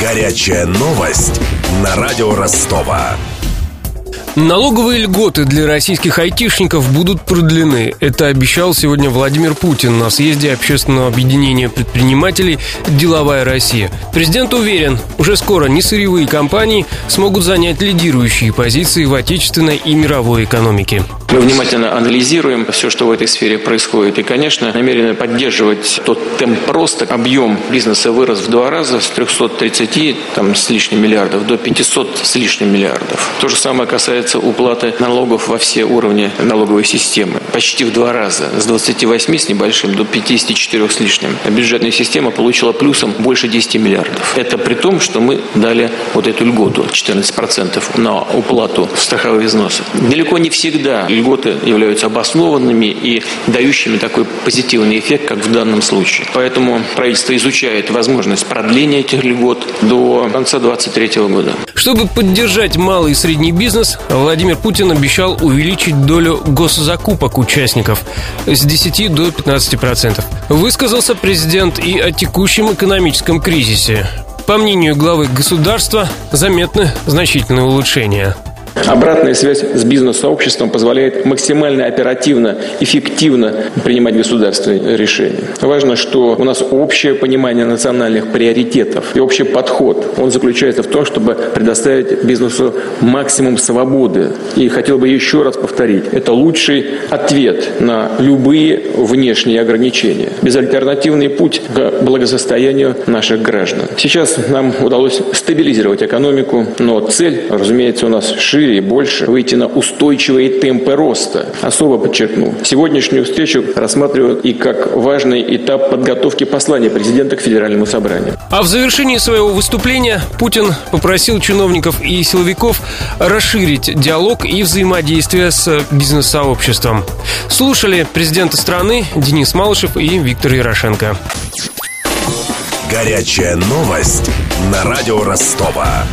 Горячая новость на радио Ростова. Налоговые льготы для российских айтишников будут продлены. Это обещал сегодня Владимир Путин на съезде общественного объединения предпринимателей «Деловая Россия». Президент уверен, уже скоро несырьевые компании смогут занять лидирующие позиции в отечественной и мировой экономике. Мы внимательно анализируем все, что в этой сфере происходит. И, конечно, намерены поддерживать тот темп роста. Объем бизнеса вырос в два раза с 330 там, с лишним миллиардов до 500 с лишним миллиардов. То же самое касается уплаты налогов во все уровни налоговой системы. Почти в два раза. С 28 с небольшим до 54 с лишним. Бюджетная система получила плюсом больше 10 миллиардов. Это при том, что мы дали вот эту льготу 14% на уплату страховых взносов. Далеко не всегда льготы являются обоснованными и дающими такой позитивный эффект, как в данном случае. Поэтому правительство изучает возможность продления этих льгот до конца 2023 года. Чтобы поддержать малый и средний бизнес, Владимир Путин обещал увеличить долю госзакупок участников с 10 до 15 процентов. Высказался президент и о текущем экономическом кризисе. По мнению главы государства, заметны значительные улучшения. Обратная связь с бизнес-сообществом позволяет максимально оперативно, эффективно принимать государственные решения. Важно, что у нас общее понимание национальных приоритетов и общий подход. Он заключается в том, чтобы предоставить бизнесу максимум свободы. И хотел бы еще раз повторить, это лучший ответ на любые внешние ограничения. Безальтернативный путь к благосостоянию наших граждан. Сейчас нам удалось стабилизировать экономику, но цель, разумеется, у нас шире и больше, выйти на устойчивые темпы роста. Особо подчеркну, сегодняшнюю встречу рассматривают и как важный этап подготовки послания президента к Федеральному собранию. А в завершении своего выступления Путин попросил чиновников и силовиков расширить диалог и взаимодействие с бизнес-сообществом. Слушали президента страны Денис Малышев и Виктор Ярошенко. Горячая новость на радио Ростова.